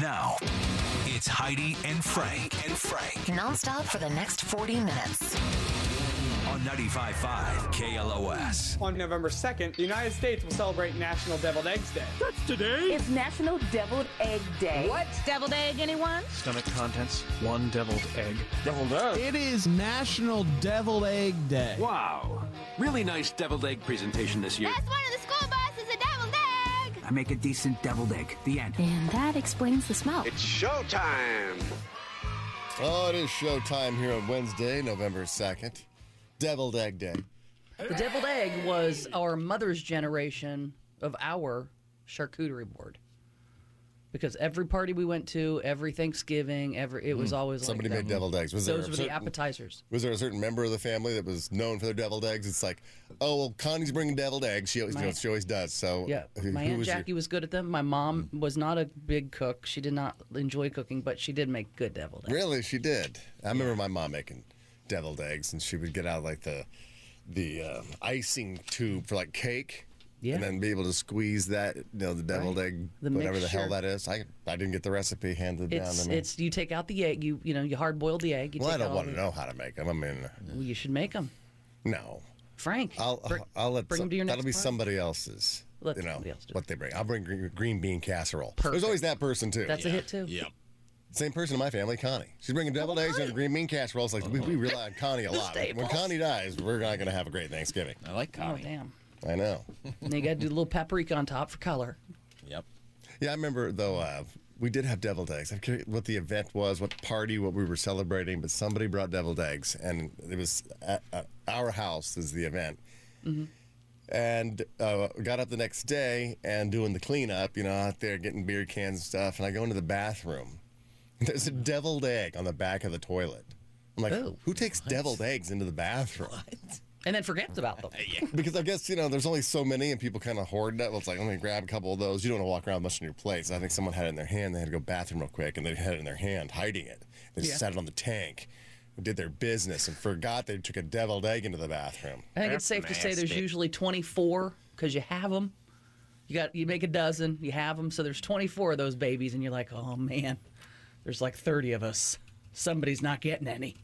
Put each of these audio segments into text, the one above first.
Now, it's Heidi and Frank and Frank Nonstop for the next 40 minutes. on 95.5 KLOS. On November 2nd, the United States will celebrate National Deviled Eggs Day. That's today. It's National Deviled Egg Day. What? Deviled egg, anyone? Stomach contents, one deviled egg. Deviled egg? It is National Deviled Egg Day. Wow. Really nice deviled egg presentation this year. That's one of the school I make a decent deviled egg. The end. And that explains the smell. It's showtime! Oh, it is showtime here on Wednesday, November 2nd. Deviled Egg Day. The deviled egg was our mother's generation of our charcuterie board. Because every party we went to, every Thanksgiving, every it was always Hmm. Somebody like made them. deviled eggs. Was there Those a were certain- the appetizers. Was there a certain member of the family that was known for their deviled eggs? It's like, oh, well, Connie's bringing deviled eggs. She always, you know, she always does. So, Yeah, who- my who aunt was your- Jackie was good at them. My mom was not a big cook. She did not enjoy cooking, but she did make good deviled eggs. Really, she did. I remember my mom making deviled eggs, and she would get out like the the uh, icing tube for like cake. Yeah. And then be able to squeeze that, you know, the deviled Right. egg, The whatever the hell that is. I I didn't get the recipe handed down to me. it's you take out the egg. You you know you hard boil the egg. You well, I don't want to know how to make them. I mean, Well, you should make them, no. Frank. I'll br- I'll let bring some- them to your that'll next be party. somebody else's. Let you know else what they bring. I'll bring green, green bean casserole. Perfect. There's always that person too. That's a hit too. Yep. Same person in my family, Connie. She's bringing deviled oh, eggs and green bean casserole. It's like we, we rely on Connie a lot. When. Connie dies, we're not going to have a great Thanksgiving. I like Oh Connie. damn! I know. And you got to do a little paprika on top for color. Yep. Yeah, I remember though. Uh, we did have deviled eggs. I forget what the event was, what party, what we were celebrating, but somebody brought deviled eggs, and it was at, at our house is the event. And uh, got up the next day and doing the cleanup, you know, out there getting beer cans and stuff. And I go into the bathroom. And there's a deviled egg on the back of the toilet. I'm like, Oh, who takes deviled eggs into the bathroom? And then forgets about them. Because I guess, you know, there's only so many and people kind of hoard that. Well, it's like, let me grab a couple of those. You don't want to walk around much on your plate. So I think someone had it in their hand. They had to go bathroom real quick and they had it in their hand, hiding it. They just Yeah. sat it on the tank, did their business, and forgot they took a deviled egg into the bathroom. I think it's safe to say there's usually 24 because you have them. You got you make a dozen, you have them, so there's 24 of those babies, and you're like, oh man, there's like 30 of us. Somebody's not getting any.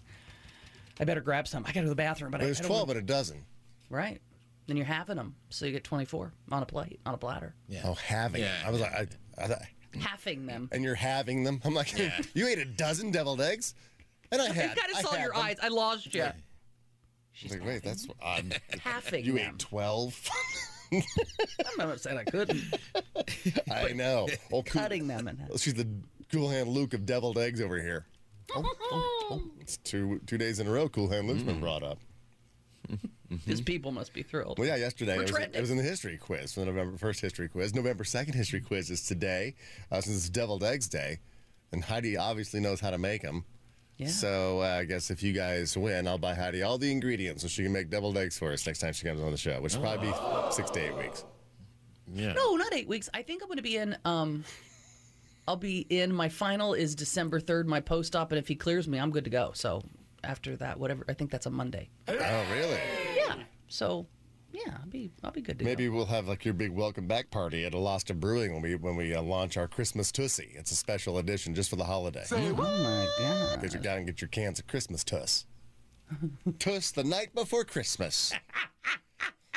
I better grab some. I got to go to the bathroom, but I- There's I don't 12 wanna- in a dozen. Right. Then you're having them, so you get 24 on a plate, on a platter. Yeah. Oh, having Yeah, them. I was like, I, I, thought- Halving them. and you're having them. I'm like, you ate a dozen deviled eggs? And I I had. kind of saw your them. eyes. I lost you. I was like, wait, that's odd. Halving You them. ate 12? I'm not saying I couldn't. I know. Cool. Cutting them in half. She's the cool hand Luke of deviled eggs over here. Oh, oh, oh. It's two two days in a row. Cool hand Luke's been brought up. His people must be thrilled. Well, yeah, yesterday it was, it was in the history quiz for the November first history quiz. November second history quiz is today, uh, since it's Deviled Eggs Day, and Heidi obviously knows how to make them. Yeah. So uh, I guess if you guys win, I'll buy Heidi all the ingredients so she can make deviled eggs for us next time she comes on the show, which will probably be six to eight weeks. Yeah. No, not eight weeks. I think I'm going to be in. Um, I'll be in. My final is December third. My post op, and if he clears me, I'm good to go. So after that, whatever. I think that's a Monday. Oh, really? Yeah. So yeah, I'll be. I'll be good to go. Maybe go. we'll have like your big welcome back party at Alosta Brewing when we when we uh, launch our Christmas Tussie. It's a special edition just for the holiday. Say Oh my god. Get you down and get your cans of Christmas Tuss. Tuss the night before Christmas.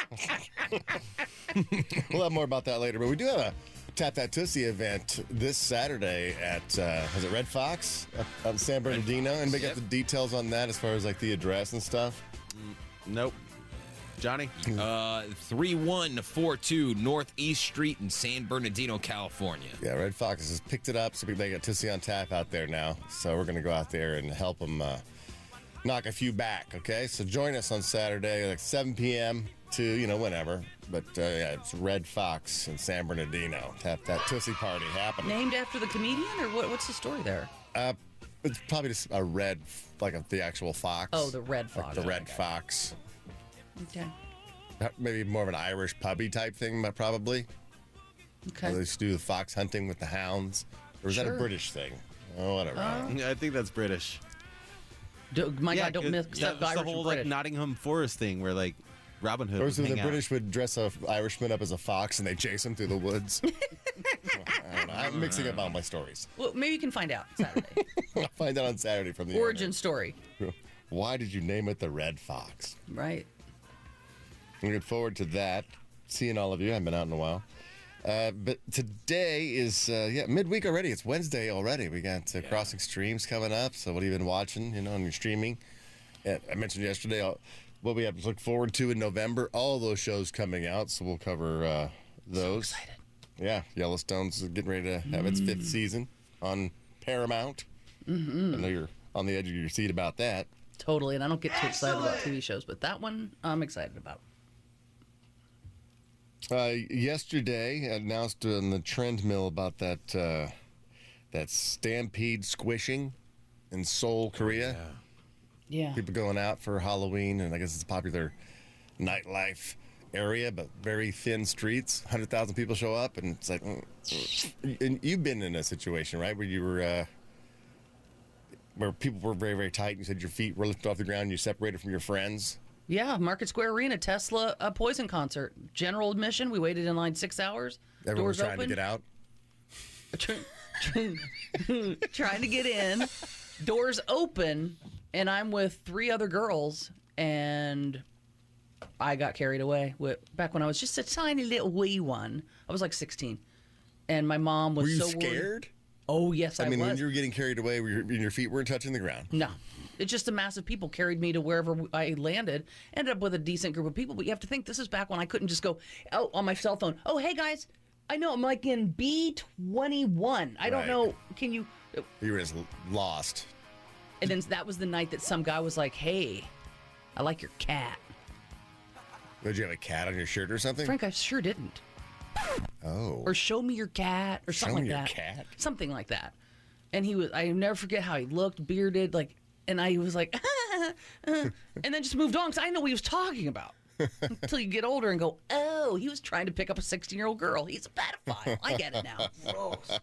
we'll have more about that later, but we do have a Tap That Tussie event this Saturday at uh, is it Red Fox up on San Bernardino, and we got the details on that as far as like the address and stuff. Nope. Johnny? Uh, 3142 Northeast Street in San Bernardino, California. Yeah, Red Fox has picked it up, so we they got Tussie on tap out there now. So we're gonna go out there and help them uh, knock a few back. Okay, so join us on Saturday, like 7 p.m. to you know whenever. But uh, yeah, it's Red Fox in San Bernardino. Tap that Tussie party happening. Named after the comedian, or what, what's the story there? Uh, it's probably just a red, like a, the actual fox. Oh, the red Like fox. the red fox. Okay. Uh, Maybe more of an Irish puppy type thing, but probably. Okay. They used to do the fox hunting with the hounds. Or was that a British thing? Oh, whatever. I. Yeah, I think that's British. Do, my yeah, God, don't 'cause- mix yeah, up it's Irish the whole and like Nottingham Forest thing where like Robin Hood. Or so the out. British would dress a Irishman up as a fox and they chase him through the woods. I don't know. I'm mixing up all my stories. Well, maybe you can find out Saturday. I'll find out on Saturday from the Origin story. Why did you name it the Red Fox? Right. Looking forward to that. Seeing all of you. I haven't been out in a while. Uh, but today is uh, yeah midweek already. It's Wednesday already. We got uh, Crossing Streams coming up. So what have you been watching? You know, on your streaming. Yeah, I mentioned yesterday uh, what we have to look forward to in November. All those shows coming out. So we'll cover uh, those. excited. Yeah, Yellowstone's getting ready to have its fifth season on Paramount. Mm-hmm. I know you're on the edge of your seat about that. Totally. And I don't get too excited about TV shows, but that one I'm excited about. Uh, yesterday, announced on the trend mill about that uh, that stampede squishing in Seoul, Korea. Yeah. People going out for Halloween, and I guess it's a popular nightlife area, but very thin streets. Hundred thousand people show up, and it's like, mm, and you've been in a situation, right, where you were. Uh, where people were very, very tight. And you said your feet were lifted off the ground. and You separated from your friends. Yeah, Market Square Arena, Tesla uh, Poison concert. General admission. We waited in line six hours. Everyone was Doors trying open. to get out. trying to get in. Doors open, and I'm with three other girls, and I got carried away. With, back when I was just a tiny little wee one, I was like 16, and my mom was Were you so worried- scared? Oh yes, I, I mean, when was. you were getting carried away, were your, and your feet weren't touching the ground. No. It's just a mass of people carried me to wherever I landed. Ended up with a decent group of people, but you have to think this is back when I couldn't just go oh on my cell phone. Oh hey guys, I know I'm like in B twenty one. I don't Right. know. Can you? You were just lost. And then that was the night that some guy was like, "Hey, I like your cat." Did you have a cat on your shirt or something? Frank, I sure didn't. Oh. Or show me your cat, or Show something me like your that. cat? Something like that. And he was. I never forget how he looked, bearded, like. And I was like, uh, and then just moved on because I know what he was talking about. Until you get older and go, oh, he was trying to pick up a 16 year old girl. He's a pedophile. I get it now. Gross.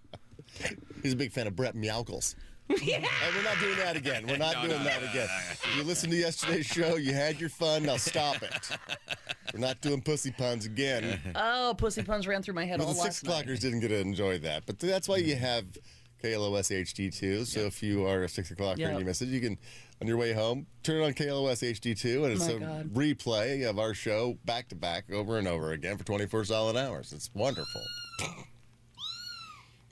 He's a big fan of Brett Meowkles. yeah. And we're not doing that again. We're not doing that again. If you listened to yesterday's show, you had your fun. Now stop it. We're not doing pussy puns again. Oh, pussy puns ran through my head But all the six last night. o'clockers didn't get to enjoy that. But that's why you mm. have KLOS HD2. So if you are a six o'clocker and Yep. you miss it, you can, on your way home, turn on KLOS HD2, and it's My a God. replay of our show back to back over and over again for 24 solid hours. It's wonderful.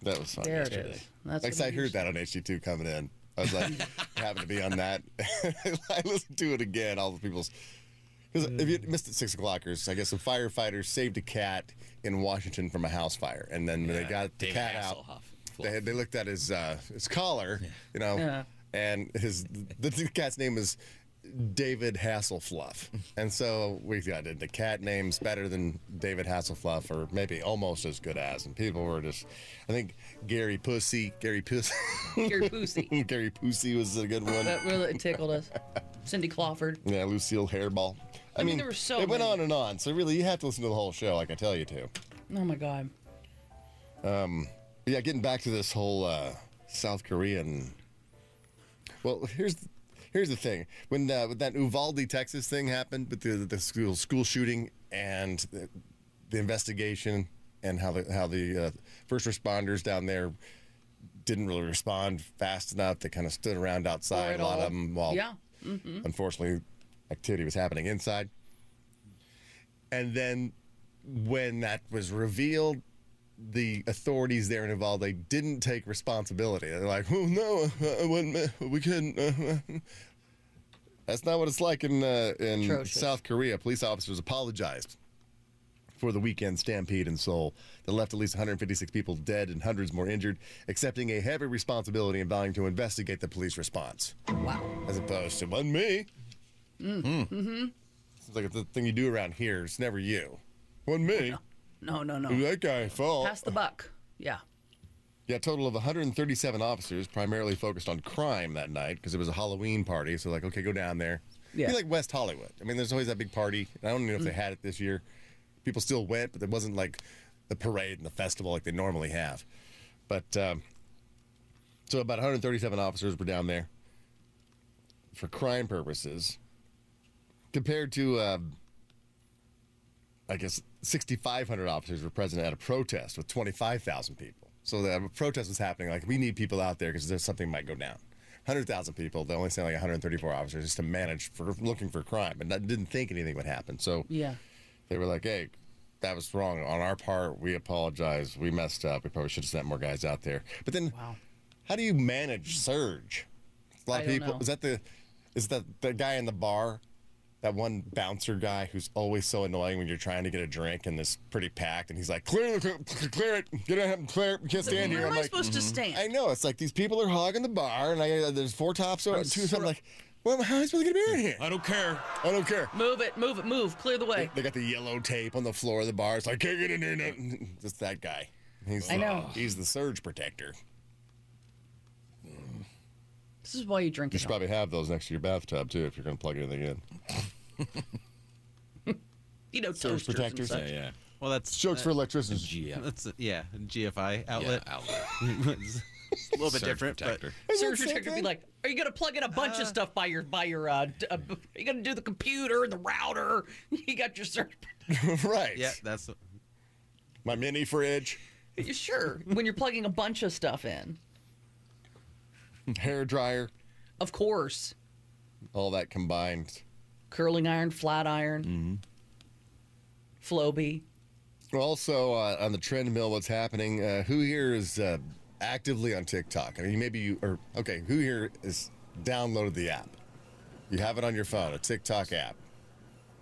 That was fun There yesterday. is. That's like I heard that on HD2 coming in. I was like, happened to be on that. I listened to it again. All the people's because if you missed it, six o'clockers, I guess some firefighters saved a cat in Washington from a house fire, and then when they got the David cat out, Hasselhoff. they, they looked at his uh, his collar, you know, Yeah. and his the, the cat's name is David Hasselfluff, and so we got. The cat name's better than David Hasselfluff, or maybe almost as good as. And people were just, I think Gary Pussy, Gary Pussy, Gary Pussy. Gary Pussy was a good one. That really tickled us. Cindy Clawford. Yeah, Lucille Hairball. I, mean, mean, there were so It went on and on. So really, you have to listen to the whole show, like I tell you to. Oh my God. Um. Yeah, getting back to this whole uh, South Korean. Well, here's here's the thing. When uh, when that Uvalde, Texas thing happened with the the school school shooting and the, the investigation and how the how the uh, first responders down there didn't really respond fast enough. They kind of stood around outside. A lot all. of them, while Yeah. Mm-hmm. unfortunately, activity was happening inside. And then when that was revealed, the authorities there in Uvalde didn't take responsibility. They're like, "Oh no, uh, when, uh, we couldn't." Uh, That's not what it's like in uh, in Atrocious. South Korea. Police officers apologized for the weekend stampede in Seoul that left at least 156 people dead and hundreds more injured, accepting a heavy responsibility and vowing to investigate the police response, Wow. as opposed to "wasn't me." Mm-hmm. It's like the thing you do around here. It's never you. Wasn't me. No, no, no. That guy fault. Pass the buck. Yeah. Yeah, total of 137 officers, primarily focused on crime that night because it was a Halloween party. So, like, okay, go down there. Yeah. Be like West Hollywood. I mean, there's always that big party. And I don't even know if they Mm. had it this year. People still went, but there wasn't like the parade and the festival like they normally have. But um, so about 137 officers were down there for crime purposes, compared to uh, I guess 6,500 officers were present at a protest with 25,000 people. So the protest was happening. Like we need people out there because there's something might go down. 100,000 people. They only sent like 134 officers just to manage for looking for crime, and didn't think anything would happen. So Yeah. they were like, "Hey, that was wrong on our part. We apologize. We messed up. We probably should have sent more guys out there." But then, how do you manage surge? A lot I of people. know. Is that the is that the guy in the bar? That one bouncer guy who's always so annoying when you're trying to get a drink and this pretty packed, and he's like, "Clear, the- clear it, get it, clear it. Can't stand Where here." am I'm I like, supposed to mm-hmm. stand? I know. It's like these people are hogging the bar, and I, uh, there's four tops over, two. So I'm like, well, how am I supposed to get a beer in here? I don't care. I don't care. Move it, move it, move. Clear the way. They got the yellow tape on the floor of the bar. It's like, can't get in there. no." Just that guy. He's I the, know. He's the surge protector. This is why you drink You should probably have those next to your bathtub too if you're going to plug anything in. You know, Surge toasters and protectors. such. Yeah. Well, that's Jokes for electricity. GF. That's yeah, GFI outlet. outlet. It's a little bit Surge different, protector. but Surge same protector be like, are you gonna plug in a bunch of stuff by your by your uh, d- uh are you gonna do the computer, the router? You got your surge. protector. right. yeah, that's My mini fridge, You sure when you're plugging a bunch of stuff in, hair dryer, of course, all that combined. curling iron, flat iron, Flowbee. Also, uh, on the trend mill, what's happening? Uh, who here is uh, actively on TikTok? I mean, maybe you, or okay, who here is downloaded the app? You have it on your phone, a TikTok app.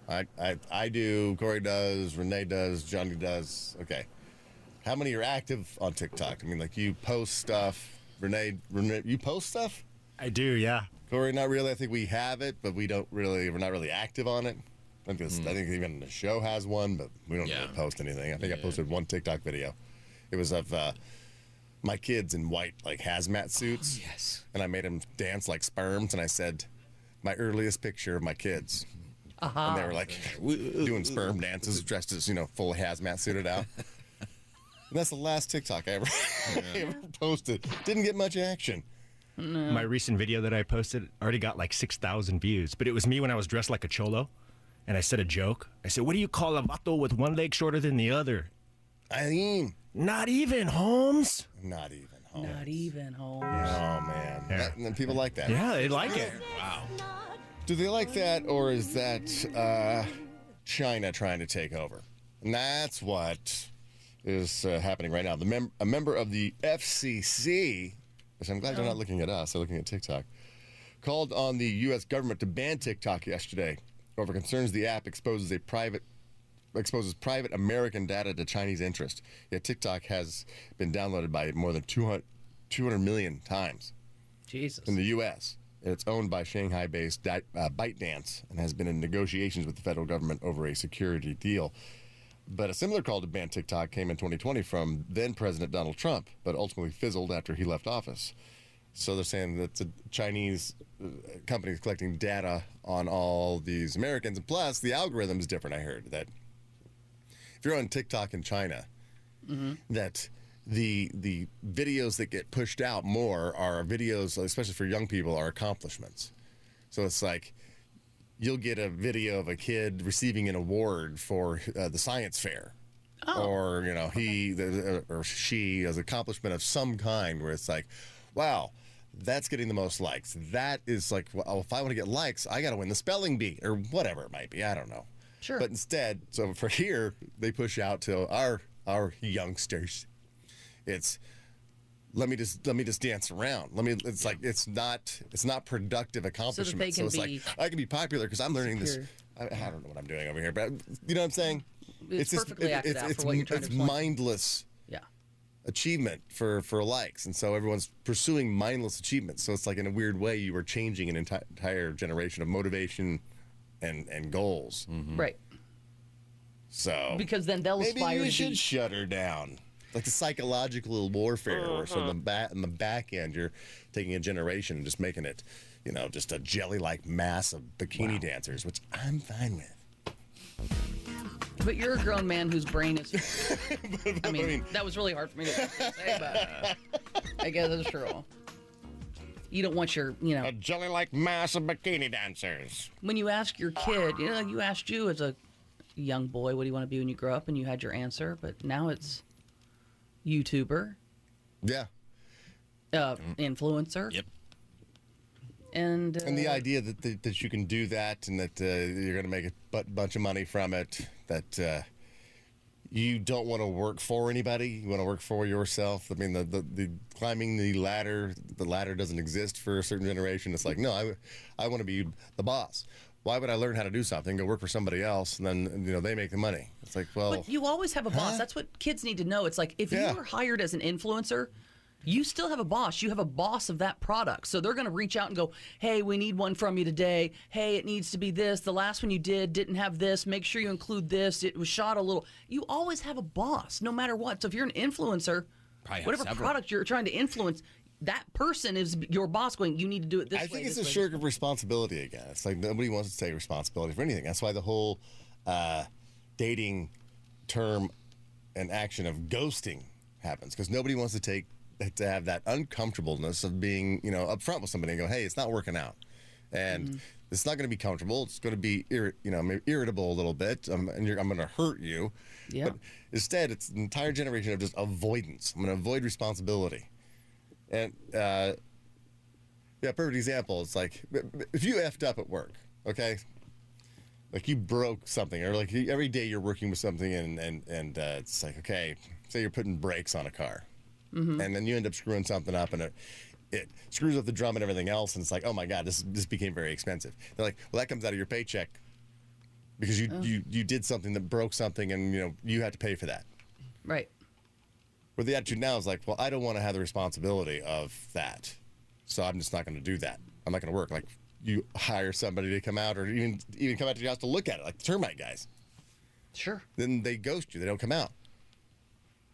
I, I, I do. Corey does. Renee does. Johnny does. Okay. How many are active on TikTok? I mean, like you post stuff. Renee, Renee, you post stuff. I do, yeah. Corey, not really. I think we have it, but we don't really. We're not really active on it. I think, this- I think even the show has one, but we don't Yeah. really post anything. I think I posted one TikTok video. It was of uh, my kids in white like hazmat suits, Yes. and I made them dance like sperms, and I said, "My earliest picture of my kids." And they were like doing sperm dances, dressed as you know, full hazmat suited out. and that's the last TikTok I ever, I ever posted. Didn't get much action. My recent video that I posted already got like 6,000 views, but it was me when I was dressed like a cholo. And I said a joke. I said, What do you call a vato with one leg shorter than the other? I mean, Not even, Holmes. not even home. Not even home. Oh man, Yeah. That- and then people like that. Yeah, they like it. Wow. Do they like that, or is that uh, China trying to take over? And that's what is uh, happening right now. The mem- a member of the FCC, which I'm glad they're not looking at us, they're looking at TikTok, called on the U.S. government to ban TikTok yesterday over concerns the app exposes a private exposes private American data to Chinese interest. Yet TikTok has been downloaded by more than 200, 200 million times Jesus. in the U.S. And it's owned by Shanghai-based Di- uh, ByteDance and has been in negotiations with the federal government over a security deal. But a similar call to ban TikTok came in 2020 from then President Donald Trump, but ultimately fizzled after he left office. So they're saying that the Chinese uh, companies collecting data on all these Americans, and plus the algorithm is different. I heard that if you're on TikTok in China, that the the videos that get pushed out more are videos, especially for young people, are accomplishments. So it's like you'll get a video of a kid receiving an award for uh, the science fair. Or you know he or she has accomplishment of some kind where it's like, wow, that's getting the most likes. That is like, well, if I want to get likes, I got to win the spelling bee or whatever it might be. I don't know. Sure. But instead, so for here, they push out to our our youngsters. It's let me just let me just dance around. Let me. It's like it's not it's not productive accomplishment. So, can it's like I can be popular because I'm learning this. I, I don't know what I'm doing over here, but you know what I'm saying. It's perfectly it's, out it's, what you're trying it's explain. mindless Yeah. achievement for for likes, and so everyone's pursuing mindless achievements. So it's like in a weird way, you are changing an enti- entire generation of motivation and and goals. Mm-hmm. Right. So Because then they'll maybe aspire you to should be. shut her down. Like the psychological warfare, where so Uh-huh. the back in the back end, you're taking a generation and just making it, you know, just a jelly-like mass of bikini dancers, which I'm fine with. But you're a grown man whose brain is. I mean, that was really hard for me to say, but I guess it's true. You don't want your, you know, A jelly-like mass of bikini dancers. when you ask your kid, you know, like you asked you as a young boy, what do you want to be when you grow up? And you had your answer. But now it's YouTuber, Yeah. uh, influencer. Yep. And, uh, And the idea that, that that you can do that and that uh, you're going to make a bu- bunch of money from it, that uh, you don't want to work for anybody, you want to work for yourself. I mean, the, the, the climbing the ladder, the ladder doesn't exist for a certain generation. It's like, no, I, I want to be the boss. Why would I learn how to do something, go work for somebody else, and then you know they make the money? It's like, well, But you always have a boss. That's what kids need to know. It's like if Yeah. you are hired as an influencer, you still have a boss. You have a boss of that product. So they're going to reach out and go, hey, we need one from you today. Hey, it needs to be this. The last one you did didn't have this. Make sure you include this. It was shot a little. You always have a boss, no matter what. So if you're an influencer, whatever several. product you're trying to influence, that person is your boss going, you need to do it this I way. I think it's a way, shirk of responsibility again. It's like nobody wants to take responsibility for anything. That's why the whole uh, dating term and action of ghosting happens because nobody wants to take to have that uncomfortableness of being you know upfront with somebody and go, hey, it's not working out, and Mm-hmm. it's not going to be comfortable. It's going to be irri- you know maybe irritable a little bit, um, and you're, I'm going to hurt you. Yeah. But instead, it's an entire generation of just avoidance. I'm going to avoid responsibility, and. Uh, yeah, perfect example. It's like if you effed up at work, okay, like you broke something, or like every day you're working with something, and and and uh, it's like okay, say you're putting brakes on a car, and then you end up screwing something up, and it it screws up the drum and everything else, and it's like oh my god, this this became very expensive. They're like, well, that comes out of your paycheck because you you you did something that broke something, and you know you had to pay for that. Right. Where the attitude now is like, well, I don't want to have the responsibility of that, so I'm just not going to do that. I'm not going to work. Like you hire somebody to come out, or even even come out to your house to look at it, like the termite guys. Sure. Then they ghost you. They don't come out.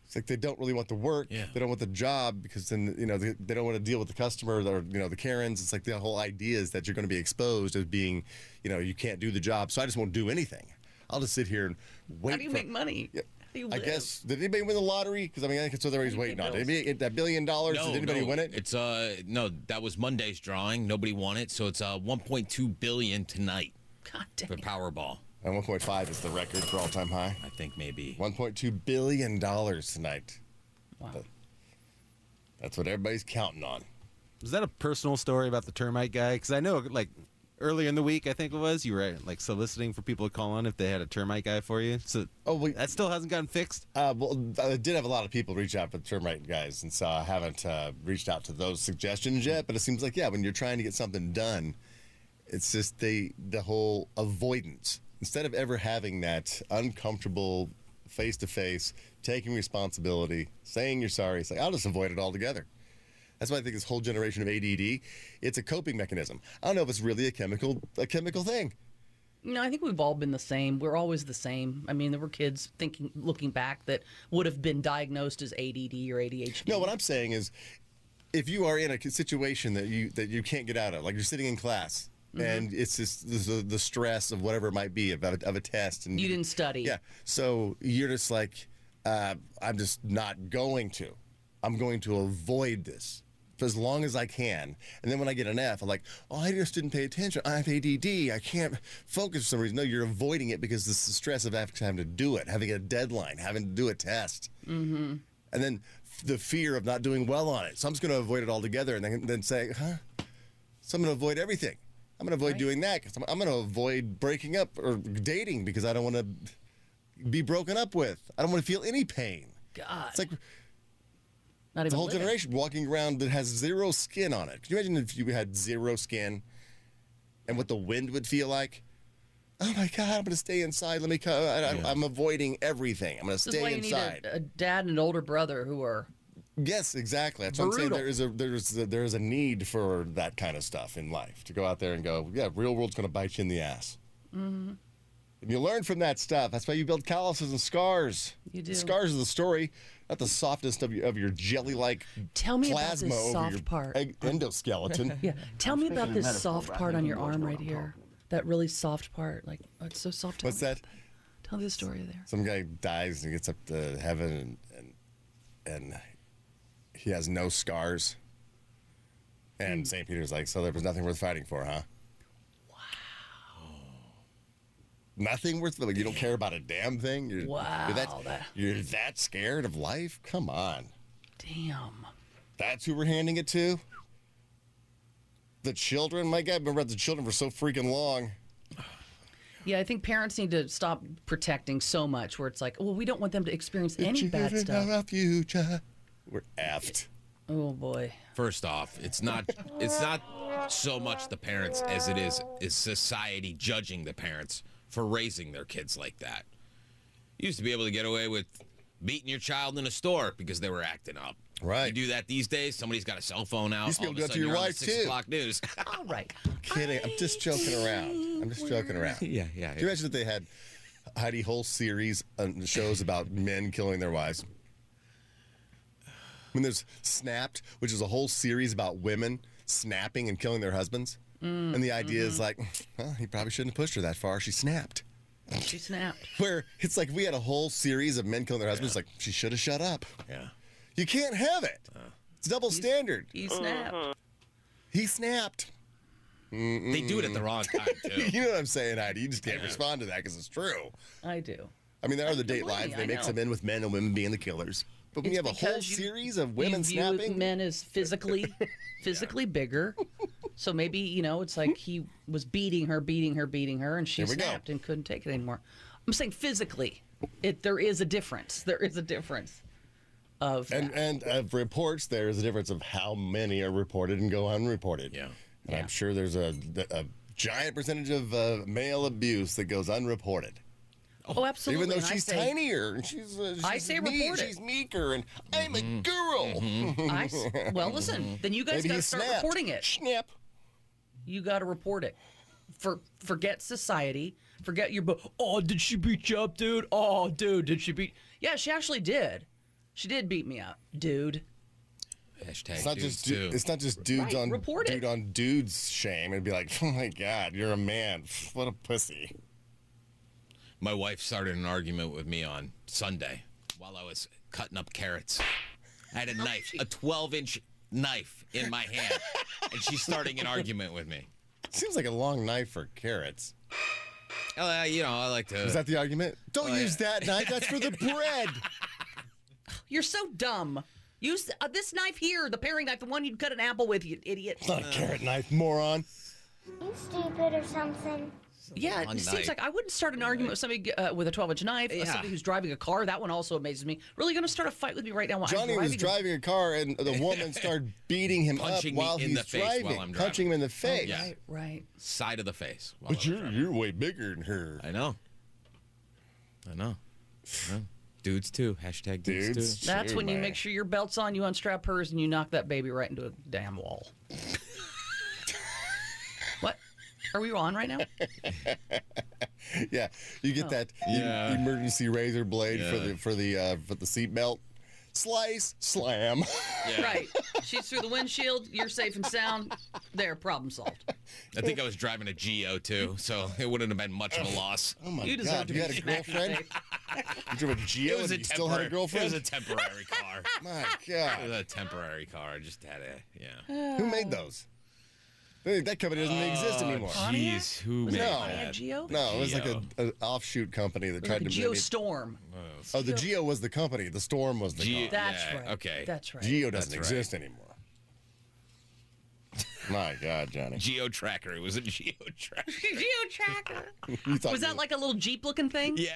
It's like they don't really want the work. Yeah. They don't want the job because then you know they, they don't want to deal with the customer or you know the Karens. It's like the whole idea is that you're going to be exposed as being, you know, you can't do the job. So I just won't do anything. I'll just sit here and wait. How do you for- make money? Yeah. How do I guess did anybody win the lottery? Because I mean, I think that's what everybody's How do you waiting pay on. Did anybody get that billion dollars? No, did anybody no, win it? It's uh no, that was Monday's drawing. Nobody won it, so it's uh 1.2 billion tonight God damn. for dang. Powerball. And 1.5 is the record for all time high. I think maybe. 1.2 billion dollars tonight. Wow. That's what everybody's counting on. Is that a personal story about the termite guy? Because I know, like, earlier in the week, I think it was, you were like soliciting for people to call on if they had a termite guy for you. So Oh, wait. that still hasn't gotten fixed. Uh, well, I did have a lot of people reach out for the termite guys, and so I haven't uh, reached out to those suggestions yet. But it seems like yeah, when you're trying to get something done, it's just the the whole avoidance instead of ever having that uncomfortable face to face, taking responsibility, saying you're sorry. It's like I'll just avoid it altogether. That's why I think this whole generation of ADD, it's a coping mechanism. I don't know if it's really a chemical a chemical thing. You know, I think we've all been the same. We're always the same. I mean, there were kids thinking, looking back, that would have been diagnosed as ADD or ADHD. No, what I'm saying is, if you are in a situation that you that you can't get out of, like you're sitting in class Mm-hmm. and it's just the, the stress of whatever it might be of, a- of a test, and You didn't study. Yeah, so you're just like, uh, I'm just not going to. I'm going to avoid this for as long as I can. And then when I get an F, I'm like, oh, I just didn't pay attention. I have ADD. I can't focus for some reason. No, you're avoiding it because it's the stress of having to do it, having a deadline, having to do a test. Mm-hmm. And then the fear of not doing well on it. So I'm just going to avoid it altogether and then, then say, huh? So I'm going to avoid everything. I'm going to avoid doing that because I'm, I'm going to avoid breaking up or dating because I don't want to be broken up with. I don't want to feel any pain. God. It's like Not the even whole living. generation walking around that has zero skin on it. Can you imagine if you had zero skin and what the wind would feel like? Oh my God, I'm going to stay inside. Let me come. I, I, I'm avoiding everything. I'm going to This is why stay you need inside. a, a dad and an older brother who are. Yes, exactly. That's what I'm saying. There is a there's a, there is a need for that kind of stuff in life to go out there and go, yeah, real world's going to bite you in the ass. Mm-hmm. And you learn from that stuff. That's why you build calluses and scars. You do. The scars are the story, not the softness of your of your jelly-like Tell me about plasma this soft part. egg- endoskeleton. Yeah. Tell me about this soft part on your arm right here. That really soft part. Like, oh, it's so soft. What's me that? about Tell me the story there. Some guy dies and gets up to heaven and and, and he has no scars. And hmm. St. Peter's like, so there was nothing worth fighting for, huh? Wow. Nothing worth it. like you don't care about a damn thing. You're, Wow, You're that, that- you're that scared of life? Come on. Damn. That's who we're handing it to. The children. My God, I've been around the children for so freaking long. Yeah, I think parents need to stop protecting so much where it's like, well, we don't want them to experience any bad stuff. our future. We're effed. Oh boy. First off, it's not it's not so much the parents as it is is society judging the parents for raising their kids like that. You used to be able to get away with beating your child in a store because they were acting up. Right. You do that these days. Somebody's got a cell phone out. Used to be all able of to a do that to your you're on the wife, six too. o'clock news. All right. Kidding. I'm just joking around. I'm just joking around. yeah, yeah. Can you imagine if they had Heidi whole series on shows about men killing their wives? When there's Snapped, which is a whole series about women snapping and killing their husbands. Mm, and the idea is mhm. like, well, he probably shouldn't have pushed her that far. She snapped. She snapped. Where it's like we had a whole series of men killing their husbands. Like, she should have shut up. Yeah. You can't have it. It's double standard. He snapped. He snapped. They do it at the wrong time too. you know what I'm saying, Heidi? You just can't respond to that because it's true. I do. I mean, there are the date blame lines. They I mix know. them in with men and women being the killers. But when It's you have a whole you- series of women you view snapping, men as physically physically bigger. So maybe, you know, it's like he was beating her, beating her, beating her, and she Here go. snapped and couldn't take it anymore. I'm saying physically. It there is a difference. There is a difference of and and of reports, there is a difference of how many are reported and go unreported. Yeah, and I'm sure there's a, a giant percentage of uh, male abuse that goes unreported. Oh, absolutely. Even though And she's say- tinier, and she's, uh, she's I say me- report it. She's meeker, and I'm a Mm-hmm. girl. Well, listen. Then you guys got to start snapped. reporting it. Snap. You got to report it. For forget society. Forget your. bo- Oh, did she beat you up, dude? Oh, dude, did she beat? Yeah, she actually did. She did beat me up, dude. Hashtag It's not just du- it's not just dudes Right, on report it. dude on dudes shame. It'd be like, oh my god, you're a man. What a pussy. My wife started an argument with me on Sunday while I was cutting up carrots. I had a knife, a 12 inch knife in my hand, and she's starting an argument with me. Seems like a long knife for carrots. Uh, you know, I like to. Is that the argument? Don't Oh, yeah. use that knife. That's for the bread. You're so dumb. Use uh, this knife here, the paring knife, the one you'd cut an apple with, you idiot. It's not a carrot knife, moron. You stupid or something. Yeah, Long it seems like I wouldn't start an argument with somebody uh, with a 12 inch knife. uh, Yeah. somebody who's driving a car. That one also amazes me. Really going to start a fight with me right now? While Johnny I'm was driving? driving a car, and the woman started beating him Punching up me while in he's the face driving, while I'm punching him in the Oh, face. Yeah. Right, right. Side of the face. while But I was you're driving. you're way bigger than her. I know. I know. I know. Dudes too. Hashtag dudes, Dudes. too. That's Sure, when you make sure your belt's on, you unstrap hers, and you knock that baby right into a damn wall. what? Are we on right now? Yeah, you get Oh. that Yeah. emergency razor blade for Yeah. the for the uh, for the seat belt. Slice, slam. Yeah. Right. She's through the windshield. You're safe and sound. There, problem solved. I think I was driving a Geo too, so it wouldn't have been much of a loss. Oh my You deserve god, to you be had a smacked in the girlfriend? You drove a Geo It was and a you still had a temporary- girlfriend? It was a temporary car. My It god. was a temporary car. I just had a yeah. Who made those? Hey, That company doesn't exist uh, anymore. Jeez, who Was made it No. That? Geo? No, it was like Geo. a, an offshoot company that tried like a to Geo maybe- Storm. Oh, oh the Geo was the company. The Storm was the Geo- company. That's Yeah, right. okay. That's right. Geo doesn't That's right. exist anymore. My God, Johnny. Geo Tracker. It was a Geo Tracker. Geo Tracker. You thought Was you- that like a little Jeep looking thing? Yeah,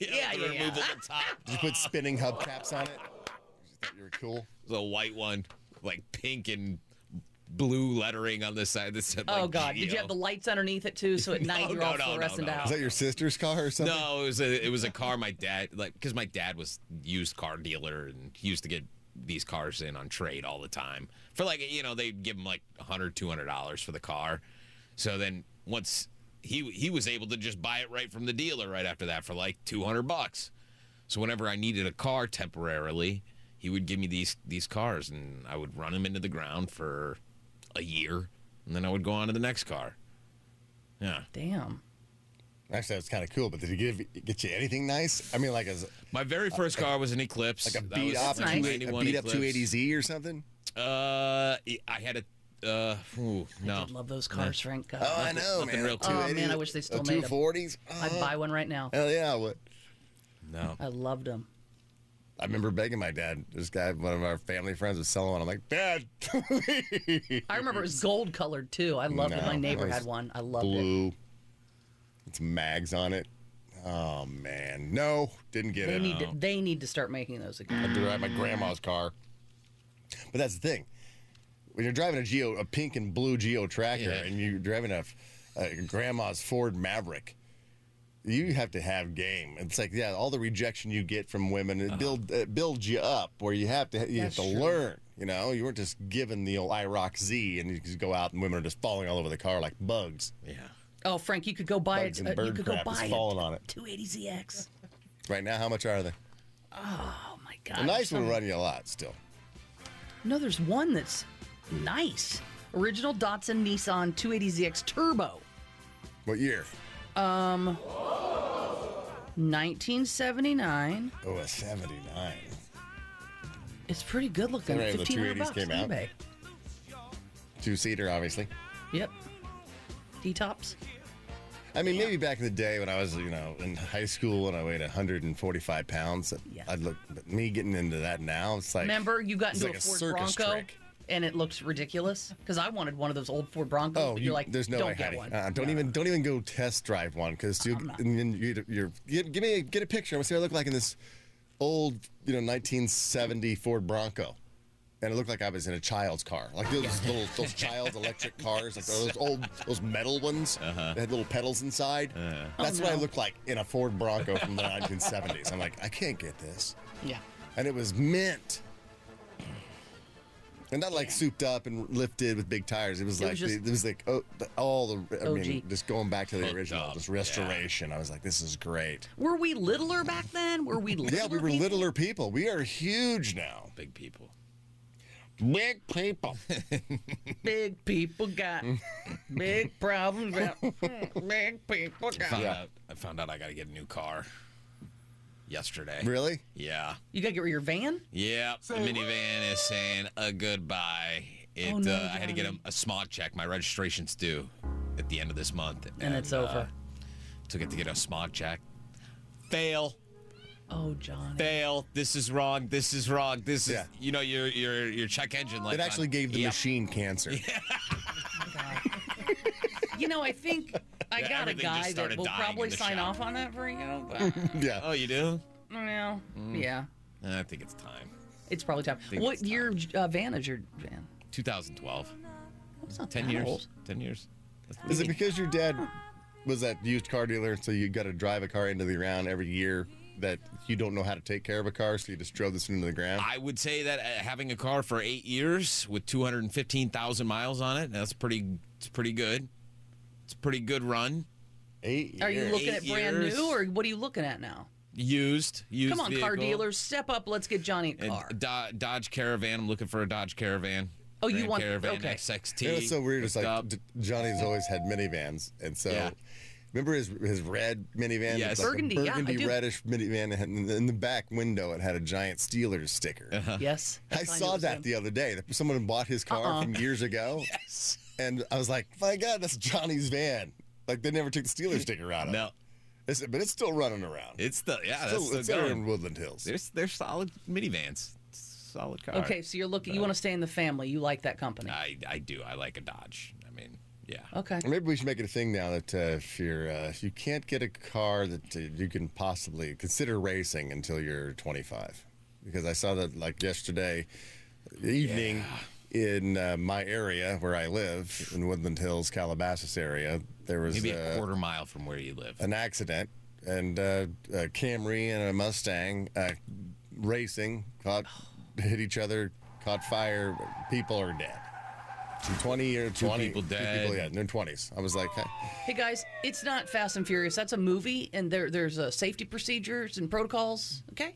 yeah, Yeah, the yeah, yeah. removable top. Did you put spinning hubcaps on it? You thought you were cool? It was a white one, like pink and blue lettering on the side that said oh, like oh God! Did you have the lights underneath it too? So at night No, you're no, all no, no, fluorescent no. out. Is that your sister's car or something? No, it was a it was a car my dad like because my dad was used car dealer and he used to get these cars in on trade all the time for like you know they'd give him like 100 200 dollars for the car so then once he he was able to just buy it right from the dealer right after that for like 200 bucks so whenever i needed a car temporarily he would give me these these cars and i would run them into the ground for a year and then i would go on to the next car yeah Damn. Actually, that's kind of cool. But did he give get you anything nice? I mean, like a my very first car was an eclipse like a That beat was up, a nice. 280 a 91 beat up Eclipse. 280Z or something. Uh, I had a Uh, ooh, no. I love those cars, Frank. God. Oh, I know, man. real Oh, man, I wish they still uh, made 'em. 240s. I'd buy one right now. Hell yeah, I would. No. I loved them. I remember begging my dad. This guy, one of our family friends, was selling one. I'm like, Dad, I remember it was gold colored too. I loved it. My neighbor had one. I loved it. blue. It's mags on it. Oh man, no, didn't get They it. need to. They need to start making those again. I drive my grandma's car. But that's the thing. When you're driving a Geo, a pink and blue Geo Tracker, Yeah. and you're driving a, a grandma's Ford Maverick, you have to have game. It's like yeah, all the rejection you get from women it build it builds you up. Where you have to you That's have to true. learn. You know, you weren't just given the old IROC Z and you just go out and women are just falling all over the car like bugs. Yeah. Oh, Frank, you could go buy Bugs it. and Uh, you bird could go crap is buy falling it. on it. 280ZX. Right now, how much are they? Oh my God. A nice one Some- will run you a lot still. No, there's one that's nice. Original Datsun Nissan 280ZX Turbo. What year? Um, 1979. Oh, a 79. It's pretty good looking. Right, the 1500 280s bucks came out. eBay. Two seater, obviously. Yep. T-tops. I mean, maybe back in the day when I was, you know, in high school and I weighed 145 pounds, I'd look. But me getting into that now, it's like Remember, you got into like a Ford circus Bronco, trick. And it looks ridiculous because I wanted one of those old Ford Broncos. Oh, but you, you're like, there's no don't way, get Heidi. one. Uh, don't even don't even go test drive one because you and then you, you're give, give me a, get a picture. I want to see what I look like in this old, you know, 1970 Ford Bronco. And it looked like I was in a child's car, like those little those child's electric cars, like those old those metal ones that had little pedals inside. That's Oh, what I no. looked like in a Ford Bronco from the 1970s. I'm like, I can't get this. Yeah. And it was mint. And not like souped up and lifted with big tires. It was It like was the- just- it was like oh, the, all the. I mean, just going back to the Hooked original, up, just restoration. I was like, this is great. Were we littler back then? Were we littler? Yeah, we were people? littler people. We are huge now. Big people. Big people. Big people got big problems. big people I got. found out. I found out I got to get a new car yesterday. Really? Yeah. You got to get rid of your van? Yep. The minivan is saying a goodbye. It. Oh, no, uh, I had to get a, a smog check. My registration's due at the end of this month, And it's uh, over. took it to get a smog check. Fail. Oh, John. Fail. This is wrong. This is wrong. This is. Yeah. You know your your your check engine light. It actually on. gave the Yep. machine cancer. You know, I think I Yeah, got a guy that will probably sign shop. off on that for you. But, yeah. Oh, you do? well, yeah, I think it's time. it's probably time. What it's year uh, van is your van? 2012. It's not 10 that years. old. 10 years. Is it because your dad was that used car dealer, so you got to drive a car into the ground every year that you don't know how to take care of a car, so you just drove this into the ground? I would say that uh, having a car for eight years with 215,000 miles on it, that's pretty. It's pretty good. It's a pretty good run. Eight Are you looking Eight at brand years. new, or what are you looking at now? Used. Used. Come on, car dealers, step up. Let's get Johnny a car. Do- Dodge Caravan. I'm looking for a Dodge Caravan. Oh, you want- Caravan okay. XXT. You know, it's so weird. It's like up. D- Johnny's always had minivans, and so Yeah. remember his his red minivan, Yes. Like Burgundy, a yeah, burgundy do. reddish minivan. and In the, back window, it had a giant Steelers sticker. Uh-huh. yes, I saw knew it was that him. the other day. Someone bought his car Uh-uh. from years ago, Yes. And I was like, "My God, that's Johnny's van!" Like they never took the Steelers sticker out of No. it. It's- but it's still running around. It's the yeah. still, That's still it's there going. in Woodland Hills. They're they're solid minivans. Solid car. Okay, so you're looking. You want to stay in the family. You like that company. I I do. I like a Dodge. I mean, yeah. Okay. Maybe we should make it a thing now that uh, if you're uh, if you can't get a car that uh, you can possibly consider racing until you're 25, because I saw that like yesterday evening in uh, my area where I live in Woodland Hills, Calabasas area, there was Maybe uh, a quarter mile from where you live. an accident and uh, a Camry and a Mustang uh, racing caught hit each other, caught fire. People are dead. Some 20 or 20 people two people, yeah, in their 20s. I was like, hey, Hey guys, it's not Fast and Furious. That's a movie, and there there's uh, safety procedures and protocols. Okay,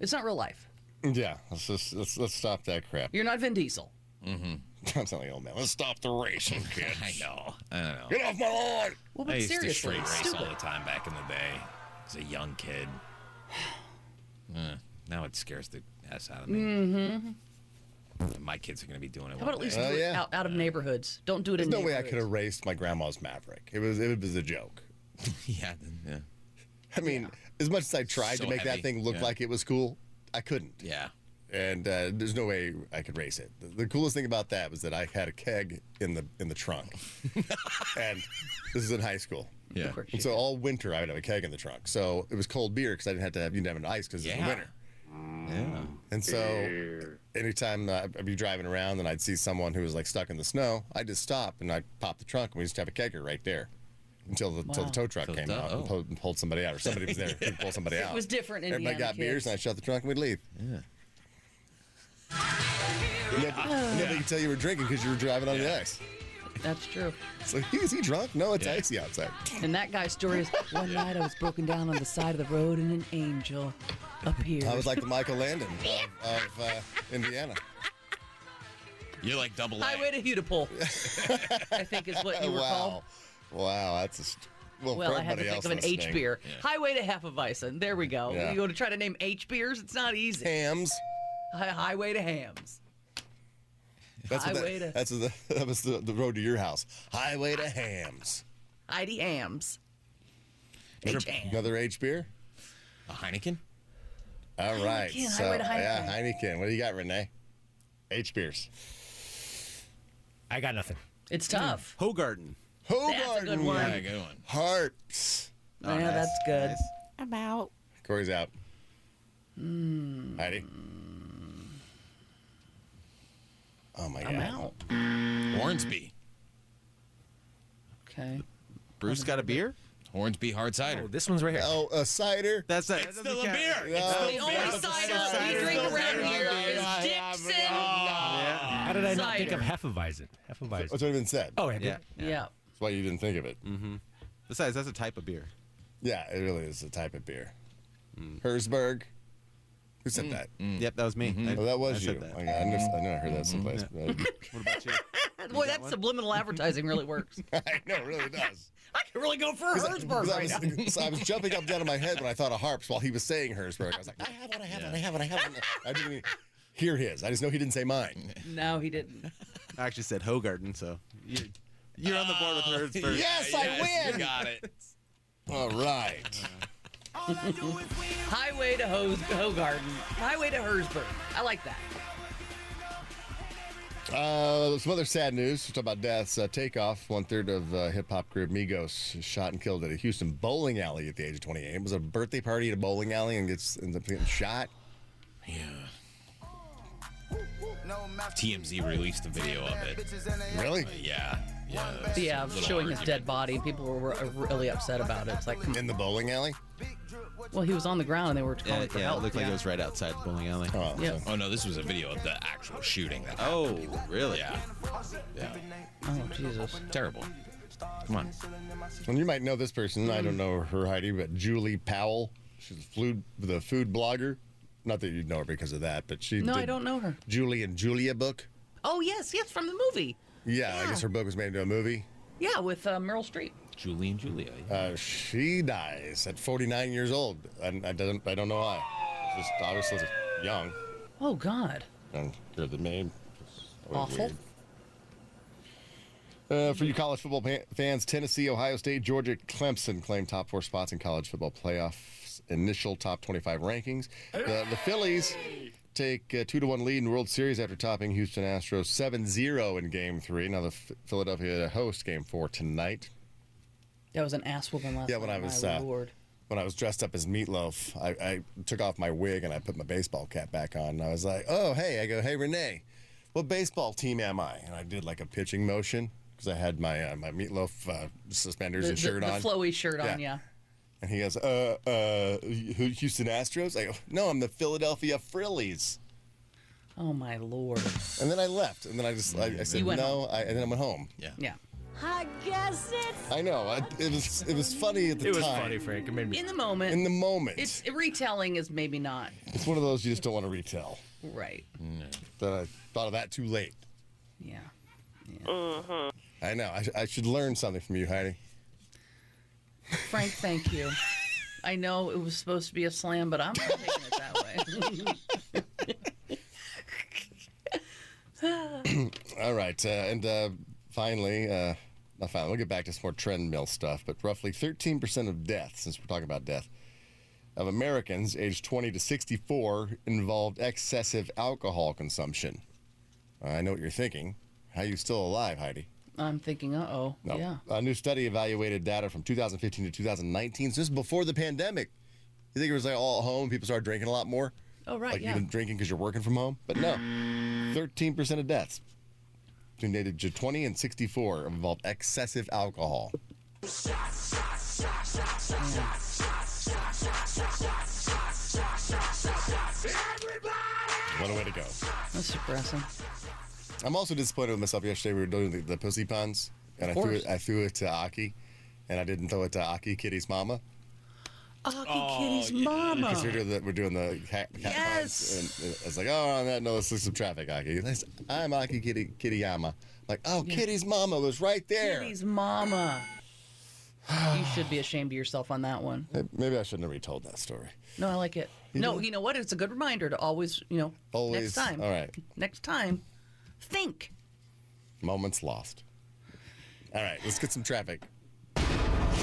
it's not real life. Yeah, let's just let's, let's stop that crap. You're not Vin Diesel. I'm telling you, old man. Let's stop the racing, kids. I know. I don't know. Get off my lawn. Well, I but used to seriously, straight it's race all the time back in the day. As a young kid. Eh, now it scares the ass out of me. Mm-hmm. My kids are going to be doing it. How about at least day. Do it yeah. out, out of neighborhoods? Don't do it There's in no way I neighborhoods. could erase my grandma's Maverick. It was it was a joke. yeah, yeah, I mean, as much as I tried So to make heavy. that thing look Yeah. like it was cool, I couldn't. yeah. And uh, there's no way I could race it. The, the coolest thing about that was that I had a keg in the in the trunk, and this is in high school. Yeah. Of course you And so all winter I would have a keg in the trunk. So it was cold beer because I didn't have to have you didn't have an ice because it's Yeah. winter. Yeah. And so anytime uh, I'd be driving around and I'd see someone who was like stuck in the snow, I'd just stop and I'd pop the trunk and we just have a kegger right there until the, until the tow truck Till came the- out and oh. pulled, and pulled somebody out or somebody was there to pull somebody out. It was different in Everybody Indiana got beers and I shut the trunk and we'd leave. Yeah. And nobody, and nobody could tell you were drinking because you were driving on the ice. That's true. So is he drunk? No, it's Yeah. icy outside. And that guy's story is one night I was broken down on the side of the road and an angel appeared. I was like the Michael Landon of, of uh, Indiana. You're like double A. Highway to Hudipole, I think is what you were called. Wow. Wow, that's a. St- well, Well, I had to think of an H beer. Yeah. Highway to Hefeweizen. There we go. Yeah. You go to try to name H beers, it's not easy. Hamm's. Hi- Highway to Hamm's. That's what Highway that, to- that's the, that was the, the road to your house. Highway to Hamm's. Heidi Hamm's. Another, H-Ham. another H beer. A Heineken? All right. Heineken, So Highway to yeah, Heineken. What do you got, Renee? H beers. I got nothing. It's tough. Hoegaarden. Hoegaarden. good one. Yeah, good one. Hearts. yeah, that's good. Nice. About. Corey's out. Hmm. Heidi. Oh my God. I'm god. out. Hornsby. Okay. Bruce got a beer? Hornsby hard cider. Oh, this one's right here. Oh, a cider. That's that. it's still a beer. No. The only cider you drink around here is Dixon. Yeah. How did I not think Cider. of Hefeweizen? Hefeweizen. That's what I even said. Oh, have you? Yeah. Yeah. That's why you didn't think of it. Mm-hmm. Besides, that's a type of beer. Yeah, it really is a type of beer. Mm. Herzberg. Who said that? Yep, that was me. I, Oh, that I was you. said that. Oh, yeah, I, knew, I knew I heard that someplace. What about you? Boy, that subliminal advertising really works. I know, it really does. I could really go for a Herzberg Because I, right now. was, so I was jumping up and down in my head when I thought of harps while he was saying Herzberg. I was like, I have one, I have one, I have one, I have one. I didn't even hear his. I just know he didn't say mine. No, he didn't. I actually said Hoegaarden, so you're, you're on the board with Hertzberg. Yes, I win. You got it. All right. Highway to Ho- Hoegaarden. Highway to Herzberg. I like that. Uh, some other sad news. Talk about deaths. Uh, Takeoff, one third of uh, hip hop group Migos, shot and killed at a Houston bowling alley at the age of 28. It was a birthday party at a bowling alley and gets ends up getting shot. Yeah. TMZ released a video of it. Really? Yeah. Yeah. it's Yeah, a little showing his dead body, and people were were really upset about it. It's like, come on. In the bowling alley? well, he was on the ground, and they were calling Yeah, for yeah, help. it looked like it was right outside the bowling alley. Oh, Yeah. so- Oh no, this was a video of the actual shooting. That Oh, really? yeah. Yeah. Oh, Jesus. Terrible. Come on. And you might know this person. I don't hmm. know her, Heidi, but Julie Powell. She's a food, the food blogger. Not that you'd know her because of that, but she. No, did I don't know her. Julie and Julia book. Oh, yes, yes, from the movie. Yeah, I guess her book was made into a movie. Yeah, with uh, Meryl Streep. Julie and Julia. Uh, she dies at 49 years old, and I don't, I don't know why. Just obviously young. Oh, God. And hear the name. Always Awful. weird. Uh, for you college football pa- fans, Tennessee, Ohio State, Georgia, Clemson claim top four spots in college football playoffs initial top 25 rankings. The, the Phillies take a two to one lead in World Series after topping Houston Astros 7-0 in Game Three. Now the F- Philadelphia host Game Four tonight. That was an ass whooping last Yeah, when I night, was my uh, lord. when I was dressed up as Meatloaf, I, I took off my wig and I put my baseball cap back on. And I was like, "Oh, hey!" I go, "Hey, Renee, what baseball team am I?" And I did like a pitching motion because I had my uh, my Meatloaf uh, suspenders The, and the, shirt the on. flowy shirt on, Yeah. yeah. And he goes, "Uh, uh, Houston Astros." I go, "No, I'm the Philadelphia Frillies. Oh, my lord. And then I left. And then I just I, I said You went no. I, and then I went home. Yeah. Yeah. I guess it's I know. I, it was it was funny at the It was time. funny, Frank. It made me. In the moment, In the moment, it's retelling is maybe not it's one of those you just don't want to retell. right. That I thought of that too late. Yeah. Yeah. I know. I, I should learn something from you, Heidi. Frank, thank you. I know it was supposed to be a slam, but I'm not taking it that way. All right, uh, and uh, finally, uh, not finally, we'll get back to some more trend mill stuff. But roughly 13% of deaths, since we're talking about death, of Americans aged 20 to 64 involved excessive alcohol consumption. I know what you're thinking. How are you still alive, Heidi? I'm thinking, uh oh. No. Yeah. A new study evaluated data from 2015 to 2019. So this is before the pandemic. You think it was like all at home, people started drinking a lot more? Oh, right, Like yeah. even drinking because you're working from home? But no. 13% of deaths between the age of 20 and 64 involved excessive alcohol. What a way to go. That's depressing. I'm also disappointed with myself yesterday. We were doing the, the pussy puns, and I Of threw it. I threw it to Aki, and I didn't throw it to Aki, Kitty's mama. Aki Kitty's mama. Because we're doing the we're doing the cat, cat Yes. puns, and I was like, oh, on that note, let's look some traffic, Aki. Let's- I'm Aki Kitty Kittyama. Like, oh, Kitty's mama was right there. Kitty's mama. you should be ashamed of yourself on that one. Maybe I shouldn't have retold that story. No, I like it. no, you know what? It's a good reminder to always, you know, Always- next time. all right. Next time, think. Moments lost. All right, let's get some traffic.